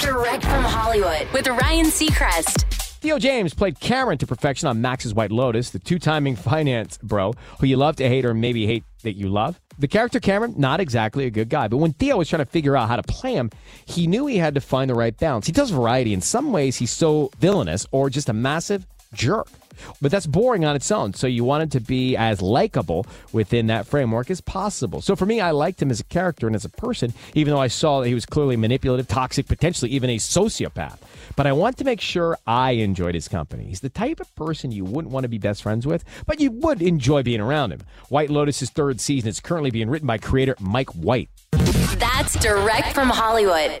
Direct from Hollywood with Ryan Seacrest. Theo James played Cameron to perfection on Max's White Lotus, the two timing finance bro who you love to hate or maybe hate that you love. The character Cameron, not exactly a good guy, but when Theo was trying to figure out how to play him, he knew he had to find the right balance. He does variety. In some ways, he's so villainous or just a massive jerk. But that's boring on its own. So you want it to be as likable within that framework as possible. So for me, I liked him as a character and as a person, even though I saw that he was clearly manipulative, toxic, potentially even a sociopath. But I want to make sure I enjoyed his company. He's the type of person you wouldn't want to be best friends with, but you would enjoy being around him. White Lotus's third season is currently being written by creator Mike White. That's direct from Hollywood.